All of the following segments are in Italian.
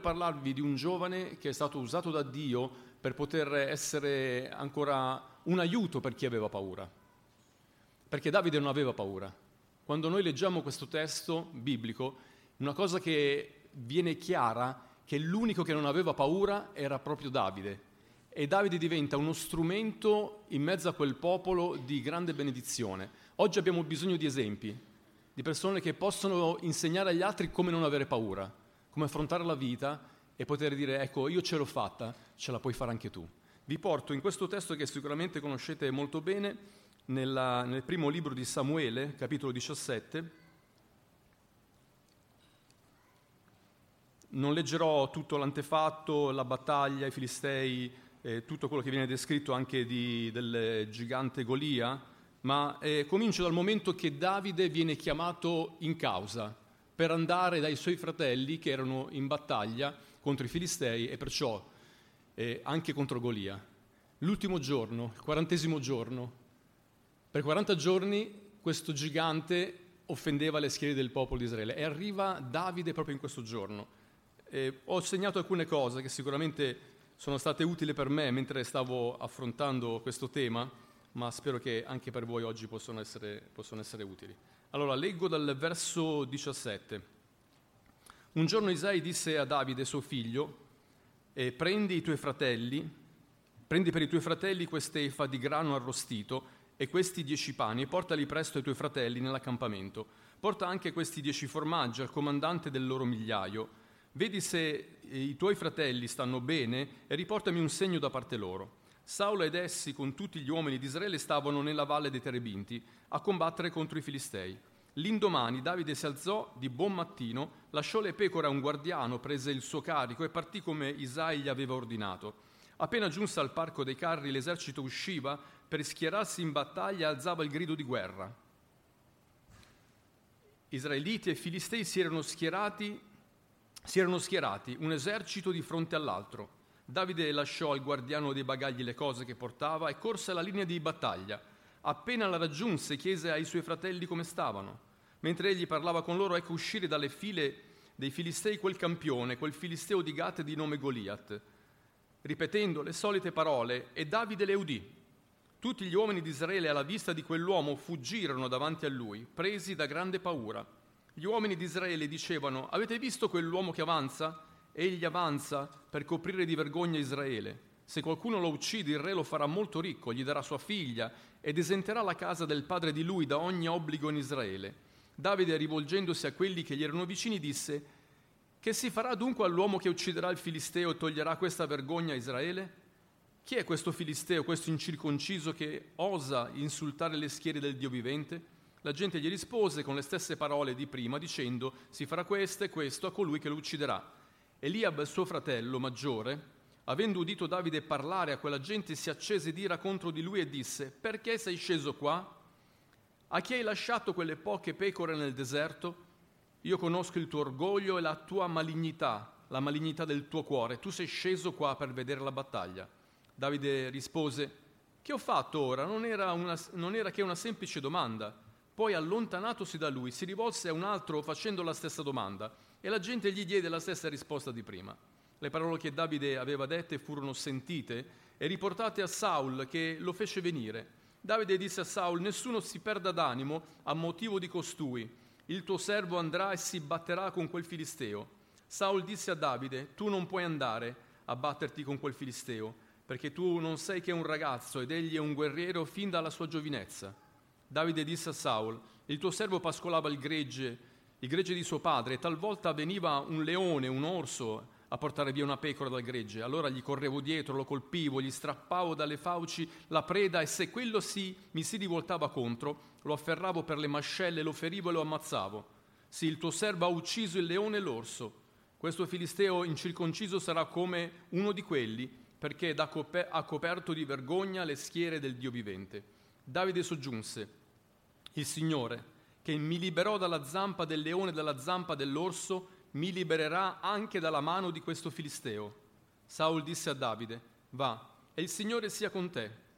voglio parlarvi di un giovane che è stato usato da Dio per poter essere ancora un aiuto per chi aveva paura. Perché Davide non aveva paura. Quando noi leggiamo questo testo biblico, una cosa che viene chiara è che l'unico che non aveva paura era proprio Davide. E Davide diventa uno strumento in mezzo a quel popolo di grande benedizione. Oggi abbiamo bisogno di esempi, di persone che possono insegnare agli altri come non avere paura, come affrontare la vita e poter dire ecco io ce l'ho fatta, ce la puoi fare anche tu. Vi porto in questo testo che sicuramente conoscete molto bene, nella, nel primo libro di Samuele, capitolo 17. Non leggerò tutto l'antefatto, la battaglia, i filistei, eh, tutto quello che viene descritto anche di, del gigante Golia, ma eh, comincio dal momento che Davide viene chiamato in causa per andare dai suoi fratelli che erano in battaglia contro i filistei e perciò eh, anche contro Golia. L'ultimo giorno, il quarantesimo giorno, per 40 giorni questo gigante offendeva le schiere del popolo di Israele e arriva Davide proprio in questo giorno. Eh, ho segnato alcune cose che sicuramente sono state utili per me mentre stavo affrontando questo tema, ma spero che anche per voi oggi possono essere, possono essere utili. Allora, leggo dal verso 17. Un giorno Isai disse a Davide, suo figlio, eh, prendi i tuoi fratelli, prendi per i tuoi fratelli quest'efa di grano arrostito e questi dieci pani e portali presto ai tuoi fratelli nell'accampamento. Porta anche questi dieci formaggi al comandante del loro migliaio. Vedi se i tuoi fratelli stanno bene e riportami un segno da parte loro. Saulo ed essi con tutti gli uomini di Israele stavano nella valle dei Terebinti a combattere contro i Filistei. L'indomani Davide si alzò di buon mattino, lasciò le pecore a un guardiano, prese il suo carico e partì come Isai gli aveva ordinato. Appena giunse al parco dei carri, l'esercito usciva per schierarsi in battaglia e alzava il grido di guerra. Israeliti e filistei si erano schierati, si erano schierati un esercito di fronte all'altro. Davide lasciò al guardiano dei bagagli le cose che portava e corse alla linea di battaglia. Appena la raggiunse, chiese ai suoi fratelli come stavano. Mentre egli parlava con loro, ecco uscire dalle file dei filistei quel campione, quel filisteo di Gat di nome Goliat, ripetendo le solite parole, e Davide le udì. Tutti gli uomini di Israele alla vista di quell'uomo fuggirono davanti a lui, presi da grande paura. Gli uomini di Israele dicevano, avete visto quell'uomo che avanza? Egli avanza per coprire di vergogna Israele. Se qualcuno lo uccide, il re lo farà molto ricco, gli darà sua figlia ed esenterà la casa del padre di lui da ogni obbligo in Israele. Davide, rivolgendosi a quelli che gli erano vicini, disse, Che si farà dunque all'uomo che ucciderà il Filisteo e toglierà questa vergogna a Israele? Chi è questo Filisteo, questo incirconciso che osa insultare le schiere del Dio vivente? La gente gli rispose con le stesse parole di prima, dicendo, Si farà questo e questo a colui che lo ucciderà. Eliab, suo fratello maggiore, avendo udito Davide parlare a quella gente, si accese d'ira contro di lui e disse, perché sei sceso qua? A chi hai lasciato quelle poche pecore nel deserto? Io conosco il tuo orgoglio e la tua malignità, la malignità del tuo cuore. Tu sei sceso qua per vedere la battaglia. Davide rispose, che ho fatto ora? Non era, una, non era che una semplice domanda. Poi allontanatosi da lui, si rivolse a un altro facendo la stessa domanda e la gente gli diede la stessa risposta di prima. Le parole che Davide aveva dette furono sentite e riportate a Saul che lo fece venire. Davide disse a Saul, nessuno si perda d'animo a motivo di costui. Il tuo servo andrà e si batterà con quel filisteo. Saul disse a Davide, tu non puoi andare a batterti con quel filisteo, perché tu non sei che un ragazzo ed egli è un guerriero fin dalla sua giovinezza. Davide disse a Saul, il tuo servo pascolava il gregge, il gregge di suo padre, e talvolta veniva un leone, un orso, a portare via una pecora dal gregge. Allora gli correvo dietro, lo colpivo, gli strappavo dalle fauci la preda e se quello sì mi si rivoltava contro, lo afferravo per le mascelle, lo ferivo e lo ammazzavo. Sì, il tuo servo ha ucciso il leone e l'orso. Questo filisteo incirconciso sarà come uno di quelli, perché ha coperto di vergogna le schiere del Dio vivente. Davide soggiunse, il Signore, che mi liberò dalla zampa del leone e dalla zampa dell'orso, mi libererà anche dalla mano di questo filisteo. Saul disse a Davide, va, e il Signore sia con te.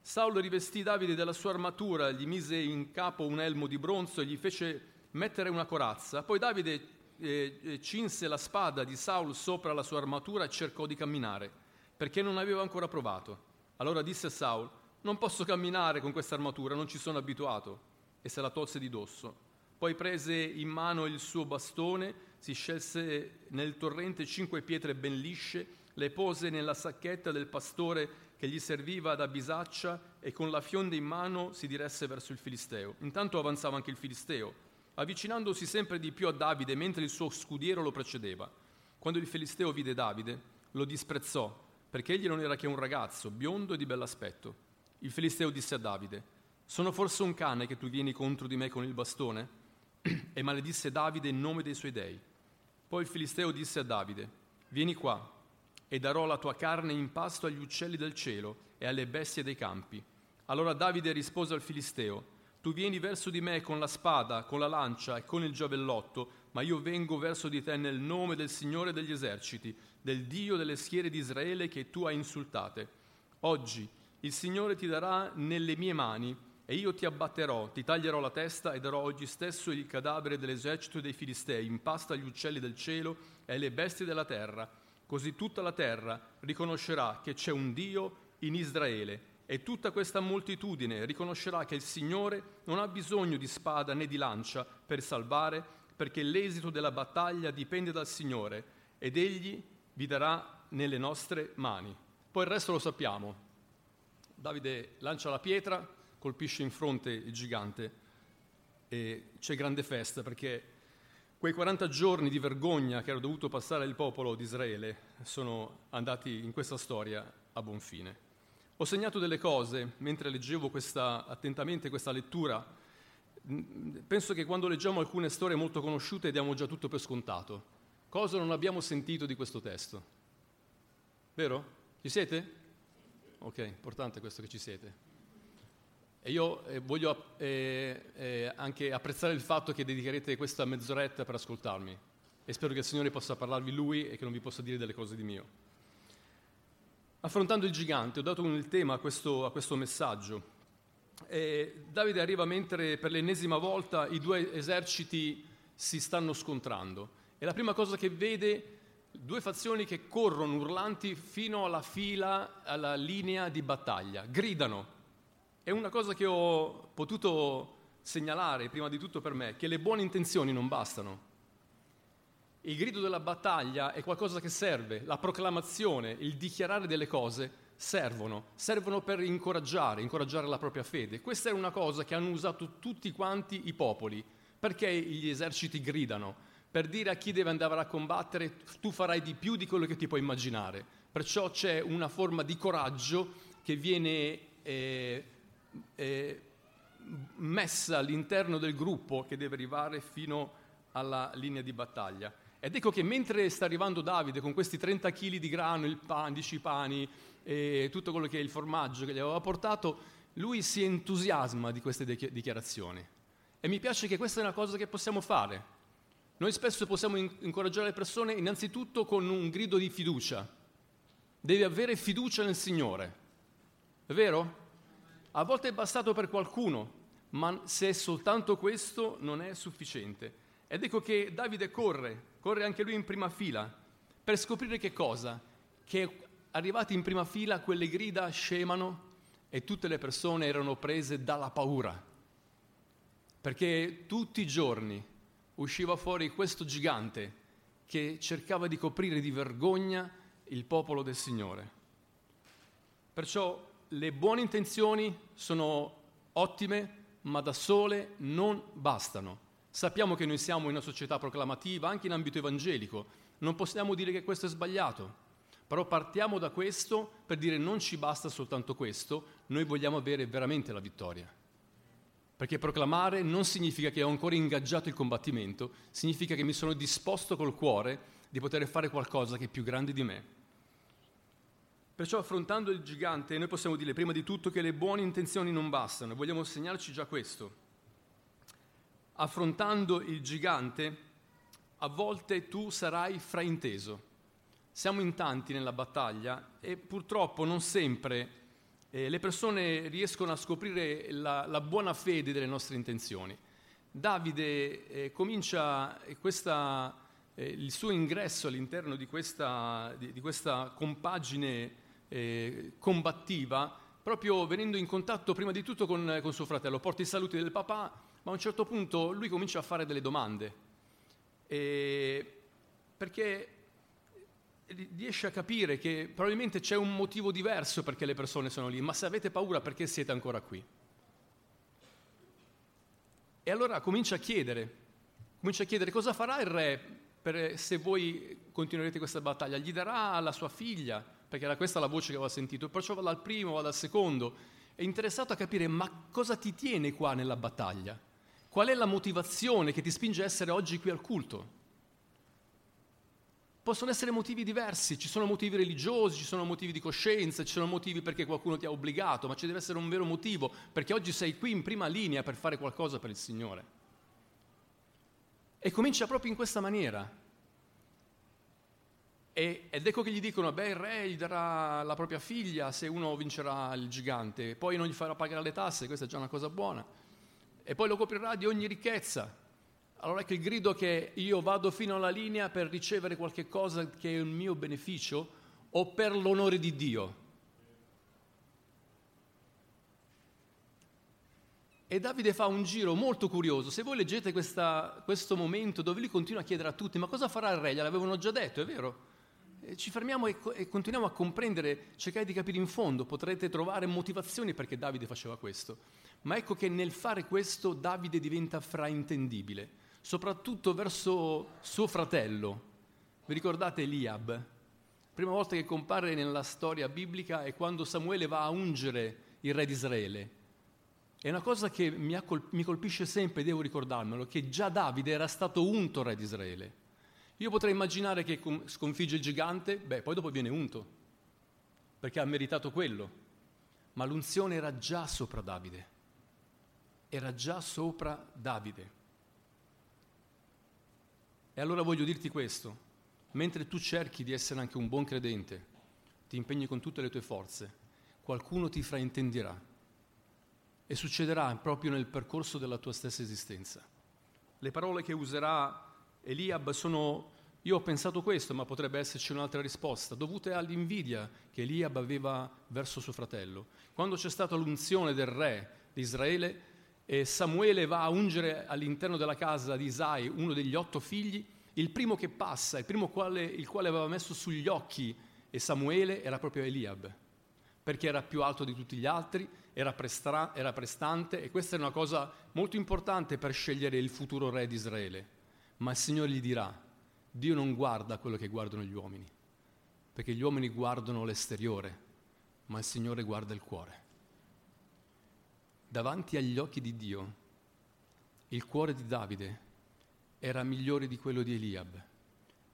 Saul rivestì Davide della sua armatura, gli mise in capo un elmo di bronzo e gli fece mettere una corazza. Poi Davide eh, eh, cinse la spada di Saul sopra la sua armatura e cercò di camminare, perché non aveva ancora provato. Allora disse a Saul, non posso camminare con questa armatura, non ci sono abituato, e se la tolse di dosso. Poi prese in mano il suo bastone, si scelse nel torrente cinque pietre ben lisce, le pose nella sacchetta del pastore che gli serviva da bisaccia e con la fionda in mano si diresse verso il Filisteo. Intanto avanzava anche il Filisteo, avvicinandosi sempre di più a Davide mentre il suo scudiero lo precedeva. Quando il Filisteo vide Davide, lo disprezzò, perché egli non era che un ragazzo, biondo e di bell'aspetto. Il Filisteo disse a Davide, sono forse un cane che tu vieni contro di me con il bastone? e maledisse Davide in nome dei suoi dei. Poi il Filisteo disse a Davide, vieni qua e darò la tua carne in pasto agli uccelli del cielo e alle bestie dei campi. Allora Davide rispose al Filisteo, tu vieni verso di me con la spada, con la lancia e con il giavellotto, ma io vengo verso di te nel nome del Signore degli eserciti, del Dio delle schiere di Israele che tu hai insultate. Oggi il Signore ti darà nelle mie mani e io ti abbatterò, ti taglierò la testa e darò oggi stesso il cadavere dell'esercito dei Filistei in pasta agli uccelli del cielo e alle bestie della terra. Così tutta la terra riconoscerà che c'è un Dio in Israele e tutta questa moltitudine riconoscerà che il Signore non ha bisogno di spada né di lancia per salvare, perché l'esito della battaglia dipende dal Signore ed Egli vi darà nelle nostre mani. Poi il resto lo sappiamo. Davide lancia la pietra, colpisce in fronte il gigante e c'è grande festa perché quei 40 giorni di vergogna che era dovuto passare il popolo di Israele sono andati in questa storia a buon fine. Ho segnato delle cose mentre leggevo questa, attentamente questa lettura. Penso che quando leggiamo alcune storie molto conosciute diamo già tutto per scontato. Cosa non abbiamo sentito di questo testo? Vero? Ci siete? Ok, importante questo che ci siete. E io eh, voglio eh, eh, anche apprezzare il fatto che dedicherete questa mezz'oretta per ascoltarmi e spero che il Signore possa parlarvi Lui e che non vi possa dire delle cose di mio. Affrontando il gigante, ho dato il tema a questo, a questo messaggio. E Davide arriva mentre per l'ennesima volta i due eserciti si stanno scontrando e la prima cosa che vede due fazioni che corrono urlanti fino alla fila, alla linea di battaglia, gridano è una cosa che ho potuto segnalare prima di tutto per me, che le buone intenzioni non bastano. Il grido della battaglia è qualcosa che serve, la proclamazione, il dichiarare delle cose servono, servono per incoraggiare, incoraggiare la propria fede. Questa è una cosa che hanno usato tutti quanti i popoli. Perché gli eserciti gridano? Per dire a chi deve andare a combattere tu farai di più di quello che ti puoi immaginare. Perciò c'è una forma di coraggio che viene eh, eh, messa all'interno del gruppo che deve arrivare fino alla linea di battaglia. Ed ecco che mentre sta arrivando Davide con questi 30 kg di grano, il pan, 10 pani e tutto quello che è il formaggio che gli aveva portato, lui si entusiasma di queste dichiarazioni. E mi piace che questa è una cosa che possiamo fare. Noi spesso possiamo incoraggiare le persone innanzitutto con un grido di fiducia. Devi avere fiducia nel Signore. È vero? A volte è bastato per qualcuno, ma se è soltanto questo non è sufficiente. Ed ecco che Davide corre, corre anche lui in prima fila, per scoprire che cosa? Che arrivati in prima fila quelle grida scemano e tutte le persone erano prese dalla paura. Perché tutti i giorni usciva fuori questo gigante che cercava di coprire di vergogna il popolo del Signore. Perciò le buone intenzioni sono ottime, ma da sole non bastano. Sappiamo che noi siamo in una società proclamativa, anche in ambito evangelico, non possiamo dire che questo è sbagliato, però partiamo da questo per dire non ci basta soltanto questo, noi vogliamo avere veramente la vittoria. Perché proclamare non significa che ho ancora ingaggiato il combattimento, significa che mi sono disposto col cuore di poter fare qualcosa che è più grande di me. Perciò affrontando il gigante noi possiamo dire prima di tutto che le buone intenzioni non bastano, vogliamo segnarci già questo. Affrontando il gigante a volte tu sarai frainteso. Siamo in tanti nella battaglia e purtroppo non sempre eh, le persone riescono a scoprire la, la, buona fede delle nostre intenzioni. Davide eh, comincia questa eh, il suo ingresso all'interno di questa, di, di questa compagine eh, combattiva, proprio venendo in contatto prima di tutto con, con suo fratello, porta i saluti del papà, ma a un certo punto lui comincia a fare delle domande, e, perché riesce a capire che probabilmente c'è un motivo diverso perché le persone sono lì, ma se avete paura perché siete ancora qui? E allora comincia a chiedere, comincia a chiedere cosa farà il re per, se voi continuerete questa battaglia. Gli darà la sua figlia, perché era questa la voce che aveva sentito, perciò va dal primo, va dal secondo. È interessato a capire ma cosa ti tiene qua nella battaglia? Qual è la motivazione che ti spinge a essere oggi qui al culto? Possono essere motivi diversi, ci sono motivi religiosi, ci sono motivi di coscienza, ci sono motivi perché qualcuno ti ha obbligato, ma ci deve essere un vero motivo, perché oggi sei qui in prima linea per fare qualcosa per il Signore. E comincia proprio in questa maniera. E, ed ecco che gli dicono, beh il re gli darà la propria figlia se uno vincerà il gigante, poi non gli farà pagare le tasse, questa è già una cosa buona, e poi lo coprirà di ogni ricchezza. Allora ecco il grido che io vado fino alla linea per ricevere qualche cosa che è un mio beneficio o per l'onore di Dio. E Davide fa un giro molto curioso. Se voi leggete questa, questo momento dove lui continua a chiedere a tutti, ma cosa farà il re? Gliel'avevano già detto, è vero? Ci fermiamo e, e, continuiamo a comprendere, cercare di capire in fondo, potrete trovare motivazioni perché Davide faceva questo. Ma ecco che nel fare questo Davide diventa fraintendibile, soprattutto verso suo fratello. Vi ricordate Eliab? Prima volta che compare nella storia biblica è quando Samuele va a ungere il re di Israele è una cosa che mi, colp- mi colpisce sempre, devo ricordarmelo, che già Davide era stato unto re di Israele. Io potrei immaginare che sconfigge il gigante, beh, poi dopo viene unto, perché ha meritato quello. Ma l'unzione era già sopra Davide. Era già sopra Davide. E allora voglio dirti questo, mentre tu cerchi di essere anche un buon credente, ti impegni con tutte le tue forze, qualcuno ti fraintenderà e succederà proprio nel percorso della tua stessa esistenza. Le parole che userà Eliab sono, io ho pensato questo, ma potrebbe esserci un'altra risposta, dovute all'invidia che Eliab aveva verso suo fratello. Quando c'è stata l'unzione del re di Israele, e Samuele va a ungere all'interno della casa di Isai uno degli otto figli, il primo che passa, il primo quale, il quale aveva messo sugli occhi e Samuele era proprio Eliab, perché era più alto di tutti gli altri, era, prestra- era prestante e questa è una cosa molto importante per scegliere il futuro re di Israele. Ma il Signore gli dirà, Dio non guarda quello che guardano gli uomini, perché gli uomini guardano l'esteriore, ma il Signore guarda il cuore. Davanti agli occhi di Dio, il cuore di Davide era migliore di quello di Eliab.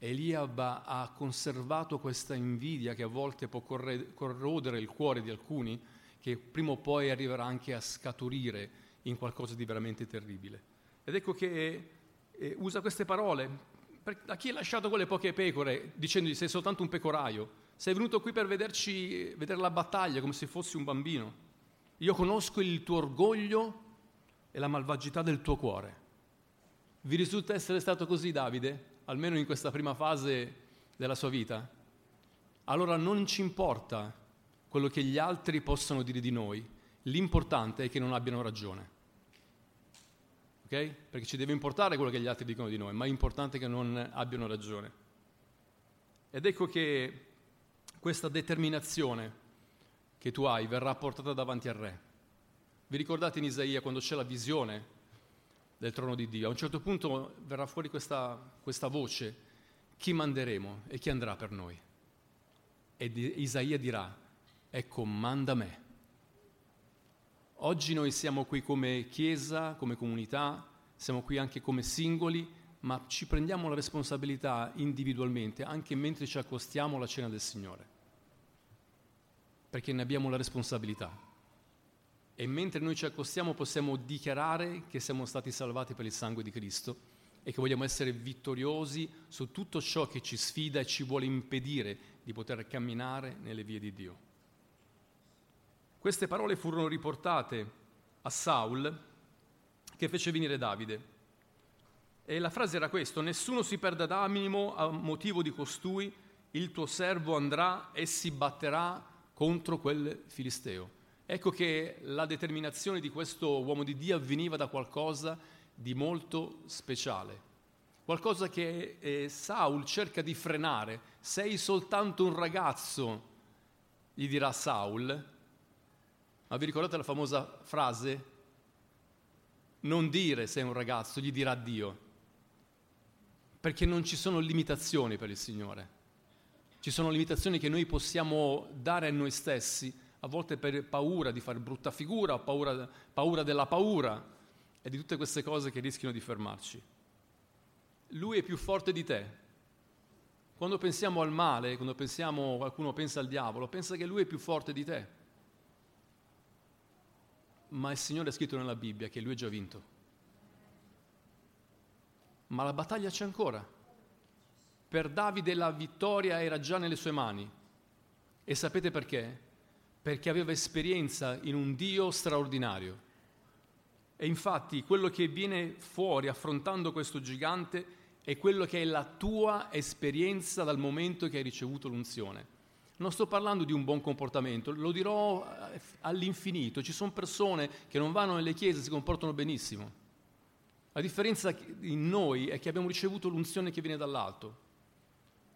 Eliab ha conservato questa invidia che a volte può corrodere il cuore di alcuni, che prima o poi arriverà anche a scaturire in qualcosa di veramente terribile. Ed ecco che eh, usa queste parole a chi ha lasciato quelle poche pecore dicendogli sei soltanto un pecoraio, sei venuto qui per vederci, vedere la battaglia come se fossi un bambino. Io conosco il tuo orgoglio e la malvagità del tuo cuore. Vi risulta essere stato così Davide, almeno in questa prima fase della sua vita? Allora non ci importa quello che gli altri possono dire di noi, l'importante è che non abbiano ragione. Ok? Perché ci deve importare quello che gli altri dicono di noi, ma è importante che non abbiano ragione. Ed ecco che questa determinazione che tu hai verrà portata davanti al re. Vi ricordate in Isaia quando c'è la visione del trono di Dio? A un certo punto verrà fuori questa, questa voce, chi manderemo e chi andrà per noi? E Isaia dirà, ecco, manda me. Oggi noi siamo qui come Chiesa, come comunità, siamo qui anche come singoli, ma ci prendiamo la responsabilità individualmente, anche mentre ci accostiamo alla cena del Signore, perché ne abbiamo la responsabilità. E mentre noi ci accostiamo possiamo dichiarare che siamo stati salvati per il sangue di Cristo e che vogliamo essere vittoriosi su tutto ciò che ci sfida e ci vuole impedire di poter camminare nelle vie di Dio. Queste parole furono riportate a Saul che fece venire Davide. E la frase era questa, nessuno si perda d'animo a motivo di costui, il tuo servo andrà e si batterà contro quel filisteo. Ecco che la determinazione di questo uomo di Dio avveniva da qualcosa di molto speciale, qualcosa che eh, Saul cerca di frenare. Sei soltanto un ragazzo, gli dirà Saul, ma vi ricordate la famosa frase? Non dire sei un ragazzo, gli dirà Dio, perché non ci sono limitazioni per il Signore. Ci sono limitazioni che noi possiamo dare a noi stessi a volte per paura di fare brutta figura, paura, paura della paura e di tutte queste cose che rischiano di fermarci. Lui è più forte di te. Quando pensiamo al male, quando pensiamo, qualcuno pensa al diavolo, pensa che lui è più forte di te. Ma il Signore è scritto nella Bibbia che lui ha già vinto. Ma la battaglia c'è ancora. Per Davide la vittoria era già nelle sue mani. E sapete perché? perché aveva esperienza in un Dio straordinario. E infatti quello che viene fuori affrontando questo gigante è quello che è la tua esperienza dal momento che hai ricevuto l'unzione. Non sto parlando di un buon comportamento, lo dirò eh, all'infinito. Ci sono persone che non vanno nelle chiese e si comportano benissimo. La differenza in noi è che abbiamo ricevuto l'unzione che viene dall'alto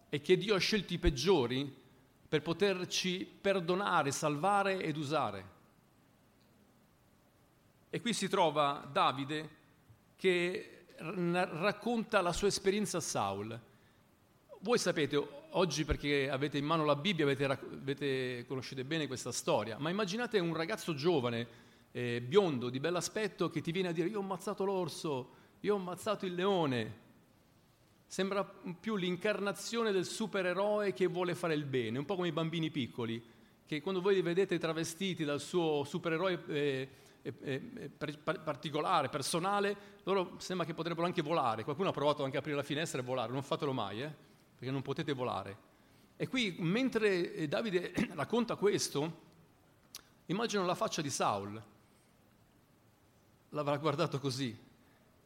e che Dio ha scelto i peggiori per poterci perdonare, salvare ed usare. E qui si trova Davide che racconta la sua esperienza a Saul. Voi sapete, oggi perché avete in mano la Bibbia, avete, avete, conoscete bene questa storia, ma immaginate un ragazzo giovane, eh, biondo, di bell'aspetto, che ti viene a dire io ho ammazzato l'orso, io ho ammazzato il leone, Sembra più l'incarnazione del supereroe che vuole fare il bene, un po' come i bambini piccoli, che quando voi li vedete travestiti dal suo supereroe eh, eh, eh, particolare, personale, loro sembra che potrebbero anche volare. Qualcuno ha provato anche a aprire la finestra e volare, non fatelo mai, eh, perché non potete volare. E qui, mentre eh, Davide racconta questo, immagino la faccia di Saul. L'avrà guardato così,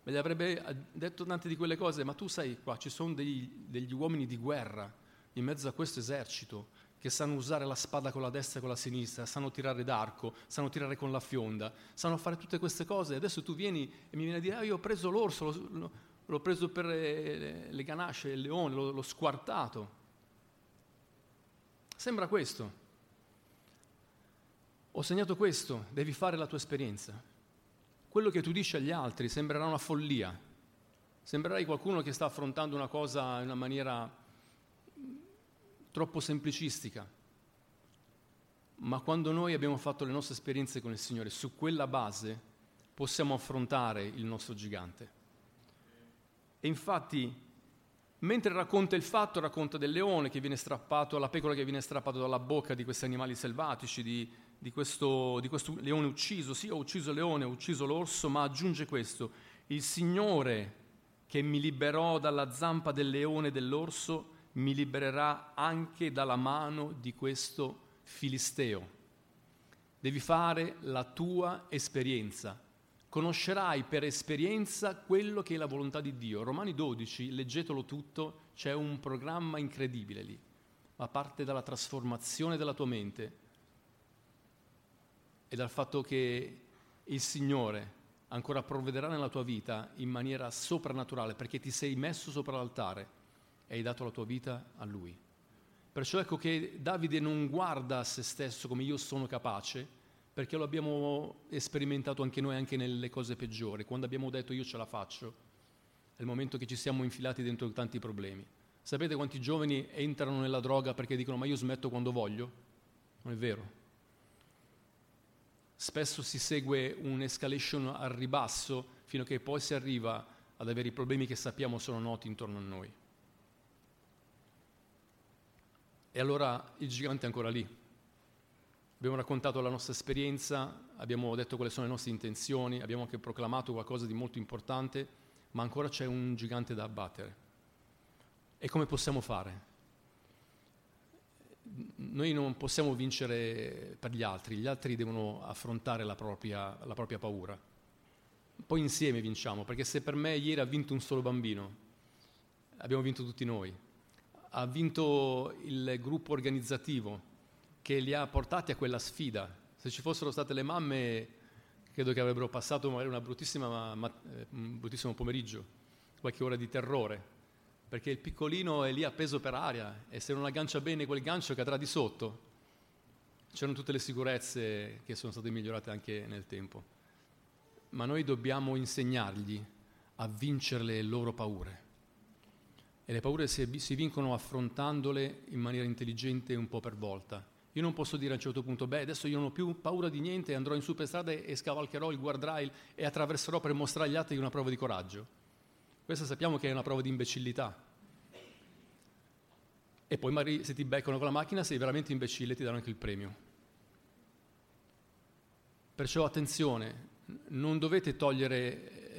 me gli avrebbe detto tante di quelle cose, ma tu sai qua ci sono degli, degli uomini di guerra in mezzo a questo esercito che sanno usare la spada con la destra e con la sinistra, sanno tirare d'arco, sanno tirare con la fionda, sanno fare tutte queste cose adesso tu vieni e mi vieni a dire, ah, io ho preso l'orso, l'ho, l'ho preso per le, le ganasce, il leone, l'ho, l'ho squartato. Sembra questo. Ho segnato questo, devi fare la tua esperienza quello che tu dici agli altri sembrerà una follia, sembrerai qualcuno che sta affrontando una cosa in una maniera troppo semplicistica. Ma quando noi abbiamo fatto le nostre esperienze con il Signore, su quella base possiamo affrontare il nostro gigante. E infatti, mentre racconta il fatto, racconta del leone che viene strappato, la pecora che viene strappata dalla bocca di questi animali selvatici, di, di questo, di questo leone ucciso. Sì, ho ucciso il leone, ho ucciso l'orso, ma aggiunge questo. Il Signore che mi liberò dalla zampa del leone e dell'orso mi libererà anche dalla mano di questo filisteo. Devi fare la tua esperienza. Conoscerai per esperienza quello che è la volontà di Dio. Romani 12, leggetelo tutto, c'è un programma incredibile lì, ma parte dalla trasformazione della tua mente e dal fatto che il Signore ancora provvederà nella tua vita in maniera soprannaturale perché ti sei messo sopra l'altare e hai dato la tua vita a Lui. Perciò ecco che Davide non guarda a se stesso come io sono capace, perché lo abbiamo sperimentato anche noi anche nelle cose peggiori. Quando abbiamo detto io ce la faccio, è il momento che ci siamo infilati dentro tanti problemi. Sapete quanti giovani entrano nella droga perché dicono ma io smetto quando voglio? Non è vero. Spesso si segue un'escalation al ribasso fino a che poi si arriva ad avere i problemi che sappiamo sono noti intorno a noi. E allora il gigante è ancora lì. Abbiamo raccontato la nostra esperienza, abbiamo detto quali sono le nostre intenzioni, abbiamo anche proclamato qualcosa di molto importante, ma ancora c'è un gigante da abbattere. E come possiamo fare? noi non possiamo vincere per gli altri, gli altri devono affrontare la propria, la propria paura. poi insieme vinciamo, perché se per me ieri ha vinto un solo bambino, abbiamo vinto tutti noi. Ha vinto il gruppo organizzativo che li ha portati a quella sfida. Se ci fossero state le mamme, credo che avrebbero passato magari bruttissima, ma, eh, un bruttissimo pomeriggio, qualche ora di terrore, perché il piccolino è lì appeso per aria e se non aggancia bene quel gancio cadrà di sotto. C'erano tutte le sicurezze che sono state migliorate anche nel tempo ma noi dobbiamo insegnargli a vincere le loro paure. E le paure si, si vincono affrontandole in maniera intelligente un po' per volta. Io non posso dire a un certo punto, beh, adesso io non ho più paura di niente, andrò in su per strada e scavalcherò il guardrail e attraverserò per mostrare agli altri una prova di coraggio. Questa sappiamo che è una prova di imbecillità. E poi magari se ti beccano con la macchina sei veramente imbecille e ti danno anche il premio. Perciò attenzione, non dovete togliere,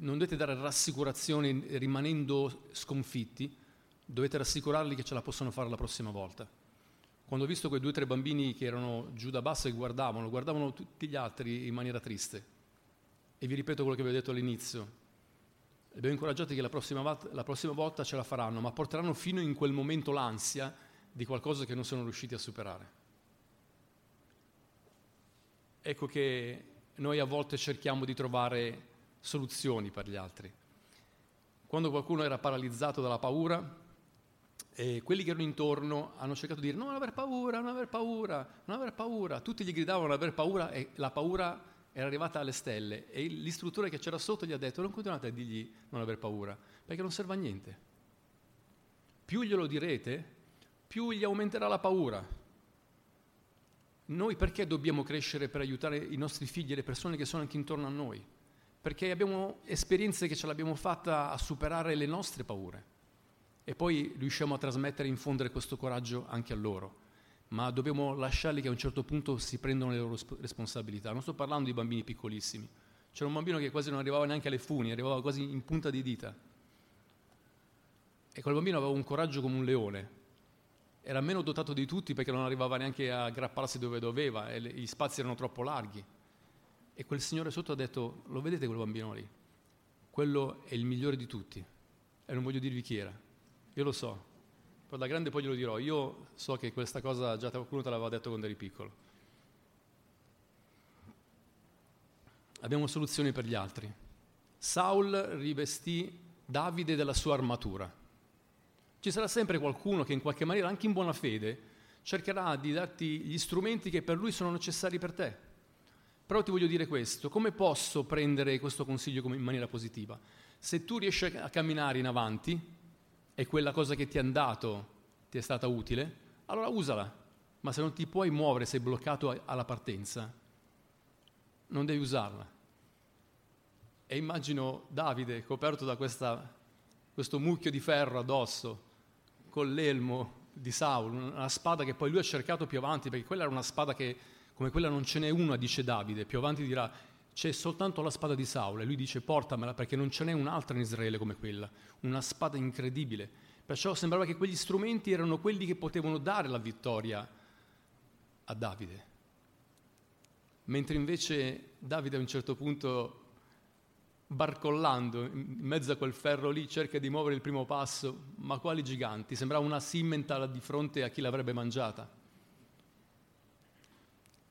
non dovete dare rassicurazioni rimanendo sconfitti, dovete rassicurarli che ce la possono fare la prossima volta. Quando ho visto quei due o tre bambini che erano giù da basso e guardavano, guardavano tutti gli altri in maniera triste. E vi ripeto quello che vi ho detto all'inizio. Li abbiamo incoraggiati che la prossima, la prossima volta ce la faranno, ma porteranno fino in quel momento l'ansia di qualcosa che non sono riusciti a superare. Ecco che noi a volte cerchiamo di trovare soluzioni per gli altri. Quando qualcuno era paralizzato dalla paura, e quelli che erano intorno hanno cercato di dire non aver paura, non aver paura, non aver paura. Tutti gli gridavano non aver paura e la paura era arrivata alle stelle e l'istruttore che c'era sotto gli ha detto non continuate a dirgli non aver paura, perché non serve a niente. Più glielo direte, più gli aumenterà la paura. Noi perché dobbiamo crescere per aiutare i nostri figli e le persone che sono anche intorno a noi? Perché abbiamo esperienze che ce l'abbiamo fatta a superare le nostre paure e poi riusciamo a trasmettere e infondere questo coraggio anche a loro. Ma dobbiamo lasciarli che a un certo punto si prendano le loro responsabilità. Non sto parlando di bambini piccolissimi. C'era un bambino che quasi non arrivava neanche alle funi, arrivava quasi in punta di dita. E quel bambino aveva un coraggio come un leone, era meno dotato di tutti perché non arrivava neanche a aggrapparsi dove doveva e gli spazi erano troppo larghi. E quel signore sotto ha detto, lo vedete quel bambino lì? Quello è il migliore di tutti. E non voglio dirvi chi era. Io lo so. Poi da grande poi glielo dirò. Io so che questa cosa già qualcuno te l'aveva detto quando eri piccolo. Abbiamo soluzioni per gli altri. Saul rivestì Davide della sua armatura. Ci sarà sempre qualcuno che in qualche maniera, anche in buona fede, cercherà di darti gli strumenti che per lui sono necessari per te. Però ti voglio dire questo, come posso prendere questo consiglio in maniera positiva? Se tu riesci a camminare in avanti e quella cosa che ti hanno dato ti è stata utile, allora usala. Ma se non ti puoi muovere, sei bloccato alla partenza, non devi usarla. E immagino Davide coperto da questa, questo mucchio di ferro addosso, con l'elmo di Saul, una spada che poi lui ha cercato più avanti, perché quella era una spada che come quella non ce n'è una, dice Davide, più avanti dirà c'è soltanto la spada di Saul e lui dice portamela perché non ce n'è un'altra in Israele come quella, una spada incredibile. Perciò sembrava che quegli strumenti erano quelli che potevano dare la vittoria a Davide. Mentre invece Davide a un certo punto barcollando in mezzo a quel ferro lì, cerca di muovere il primo passo, ma quali giganti? Sembrava una simmental di fronte a chi l'avrebbe mangiata.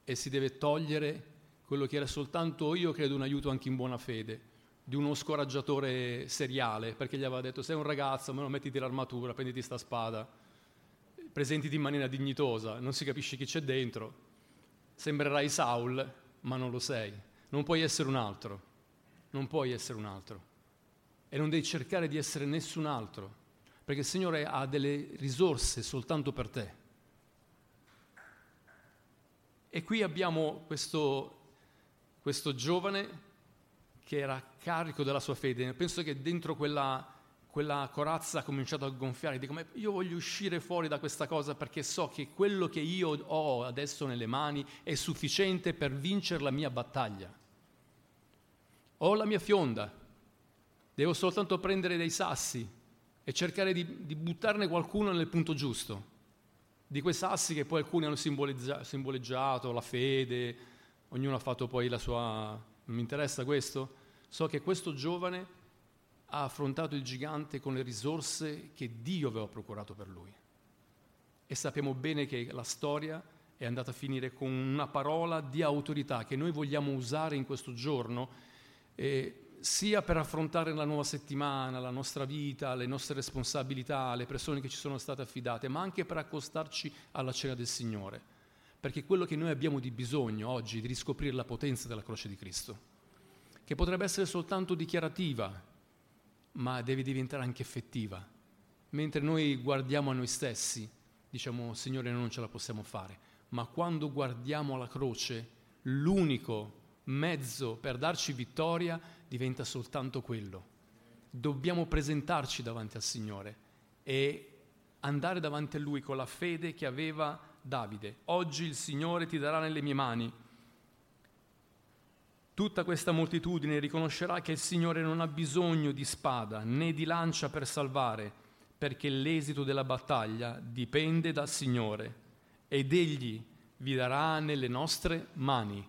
E si deve togliere quello che era soltanto, io credo, un aiuto anche in buona fede, di uno scoraggiatore seriale, perché gli aveva detto sei un ragazzo, ma non mettiti l'armatura, prenditi sta spada, presentiti in maniera dignitosa, non si capisce chi c'è dentro, sembrerai Saul, ma non lo sei, non puoi essere un altro non puoi essere un altro e non devi cercare di essere nessun altro, perché il Signore ha delle risorse soltanto per te. E qui abbiamo questo, questo giovane che era carico della sua fede. Penso che dentro quella, quella corazza ha cominciato a gonfiare. Dico, ma io voglio uscire fuori da questa cosa perché so che quello che io ho adesso nelle mani è sufficiente per vincere la mia battaglia. Ho la mia fionda, devo soltanto prendere dei sassi e cercare di, di buttarne qualcuno nel punto giusto. Di quei sassi che poi alcuni hanno simboleggiato, la fede, ognuno ha fatto poi la sua... non mi interessa questo, So che questo giovane ha affrontato il gigante con le risorse che Dio aveva procurato per lui. E sappiamo bene che la storia è andata a finire con una parola di autorità che noi vogliamo usare in questo giorno, eh, sia per affrontare la nuova settimana, la nostra vita, le nostre responsabilità, le persone che ci sono state affidate, ma anche per accostarci alla cena del Signore. Perché quello che noi abbiamo di bisogno oggi è di riscoprire la potenza della croce di Cristo, che potrebbe essere soltanto dichiarativa, ma deve diventare anche effettiva. Mentre noi guardiamo a noi stessi, diciamo Signore noi non ce la possiamo fare, ma quando guardiamo alla croce, l'unico mezzo per darci vittoria diventa soltanto quello. Dobbiamo presentarci davanti al Signore e andare davanti a Lui con la fede che aveva Davide. Oggi il Signore ti darà nelle mie mani Tutta questa moltitudine riconoscerà che il Signore non ha bisogno di spada né di lancia per salvare, perché l'esito della battaglia dipende dal Signore ed Egli vi darà nelle nostre mani.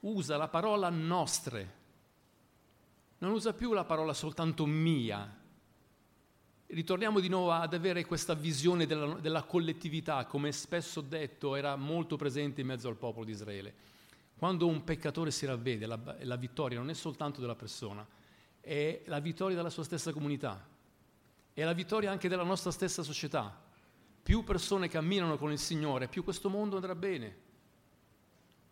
Usa la parola nostre, non usa più la parola soltanto mia. Ritorniamo di nuovo ad avere questa visione della, della collettività, come spesso detto era molto presente in mezzo al popolo di Israele. Quando un peccatore si ravvede, la, la vittoria non è soltanto della persona, è la vittoria della sua stessa comunità, è la vittoria anche della nostra stessa società. Più persone camminano con il Signore, più questo mondo andrà bene,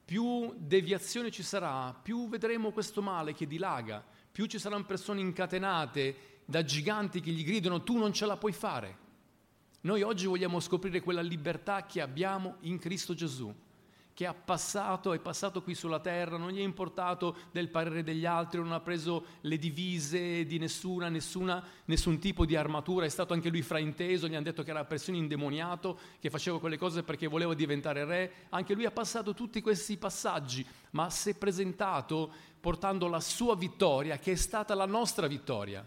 più deviazione ci sarà, più vedremo questo male che dilaga, più ci saranno persone incatenate da giganti che gli gridano tu non ce la puoi fare. Noi oggi vogliamo scoprire quella libertà che abbiamo in Cristo Gesù che ha passato, è passato qui sulla terra, non gli è importato del parere degli altri, non ha preso le divise di nessuna, nessuna, nessun tipo di armatura, è stato anche lui frainteso, gli hanno detto che era persino indemoniato, che faceva quelle cose perché voleva diventare re, anche lui ha passato tutti questi passaggi, ma si è presentato portando la sua vittoria, che è stata la nostra vittoria.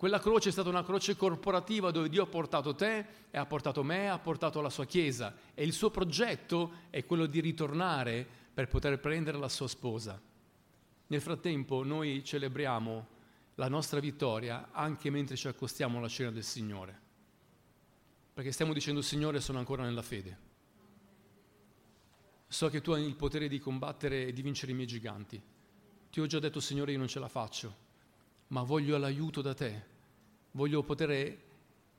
Quella croce è stata una croce corporativa dove Dio ha portato te e ha portato me, ha portato la sua Chiesa e il suo progetto è quello di ritornare per poter prendere la sua sposa. Nel frattempo noi celebriamo la nostra vittoria anche mentre ci accostiamo alla cena del Signore, perché stiamo dicendo Signore sono ancora nella fede. So che tu hai il potere di combattere e di vincere i miei giganti. Ti ho già detto Signore io non ce la faccio, ma voglio l'aiuto da te. Voglio poter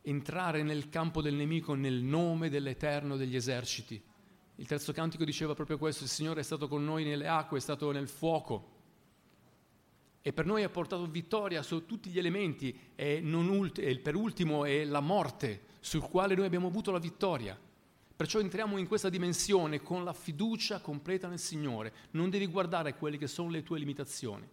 entrare nel campo del nemico nel nome dell'Eterno degli eserciti. Il terzo cantico diceva proprio questo, il Signore è stato con noi nelle acque, è stato nel fuoco e per noi ha portato vittoria su tutti gli elementi e, ult- e per ultimo è la morte sul quale noi abbiamo avuto la vittoria. Perciò entriamo in questa dimensione con la fiducia completa nel Signore. Non devi guardare quelle che sono le tue limitazioni.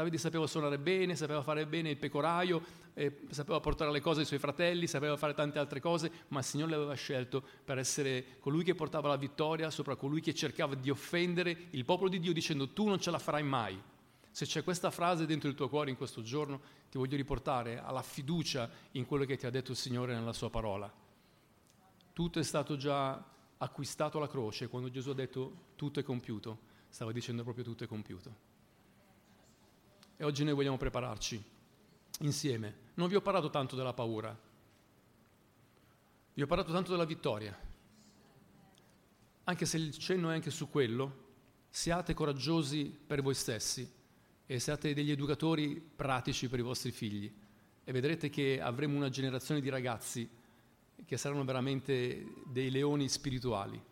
Davide sapeva suonare bene, sapeva fare bene il pecoraio, eh, sapeva portare le cose ai suoi fratelli, sapeva fare tante altre cose, ma il Signore l'aveva scelto per essere colui che portava la vittoria sopra colui che cercava di offendere il popolo di Dio dicendo tu non ce la farai mai. Se c'è questa frase dentro il tuo cuore in questo giorno, ti voglio riportare alla fiducia in quello che ti ha detto il Signore nella sua parola. Tutto è stato già acquistato alla croce, quando Gesù ha detto tutto è compiuto, stava dicendo proprio tutto è compiuto. E oggi noi vogliamo prepararci insieme. Non vi ho parlato tanto della paura, vi ho parlato tanto della vittoria. Anche se il cenno è anche su quello, siate coraggiosi per voi stessi e siate degli educatori pratici per i vostri figli e vedrete che avremo una generazione di ragazzi che saranno veramente dei leoni spirituali.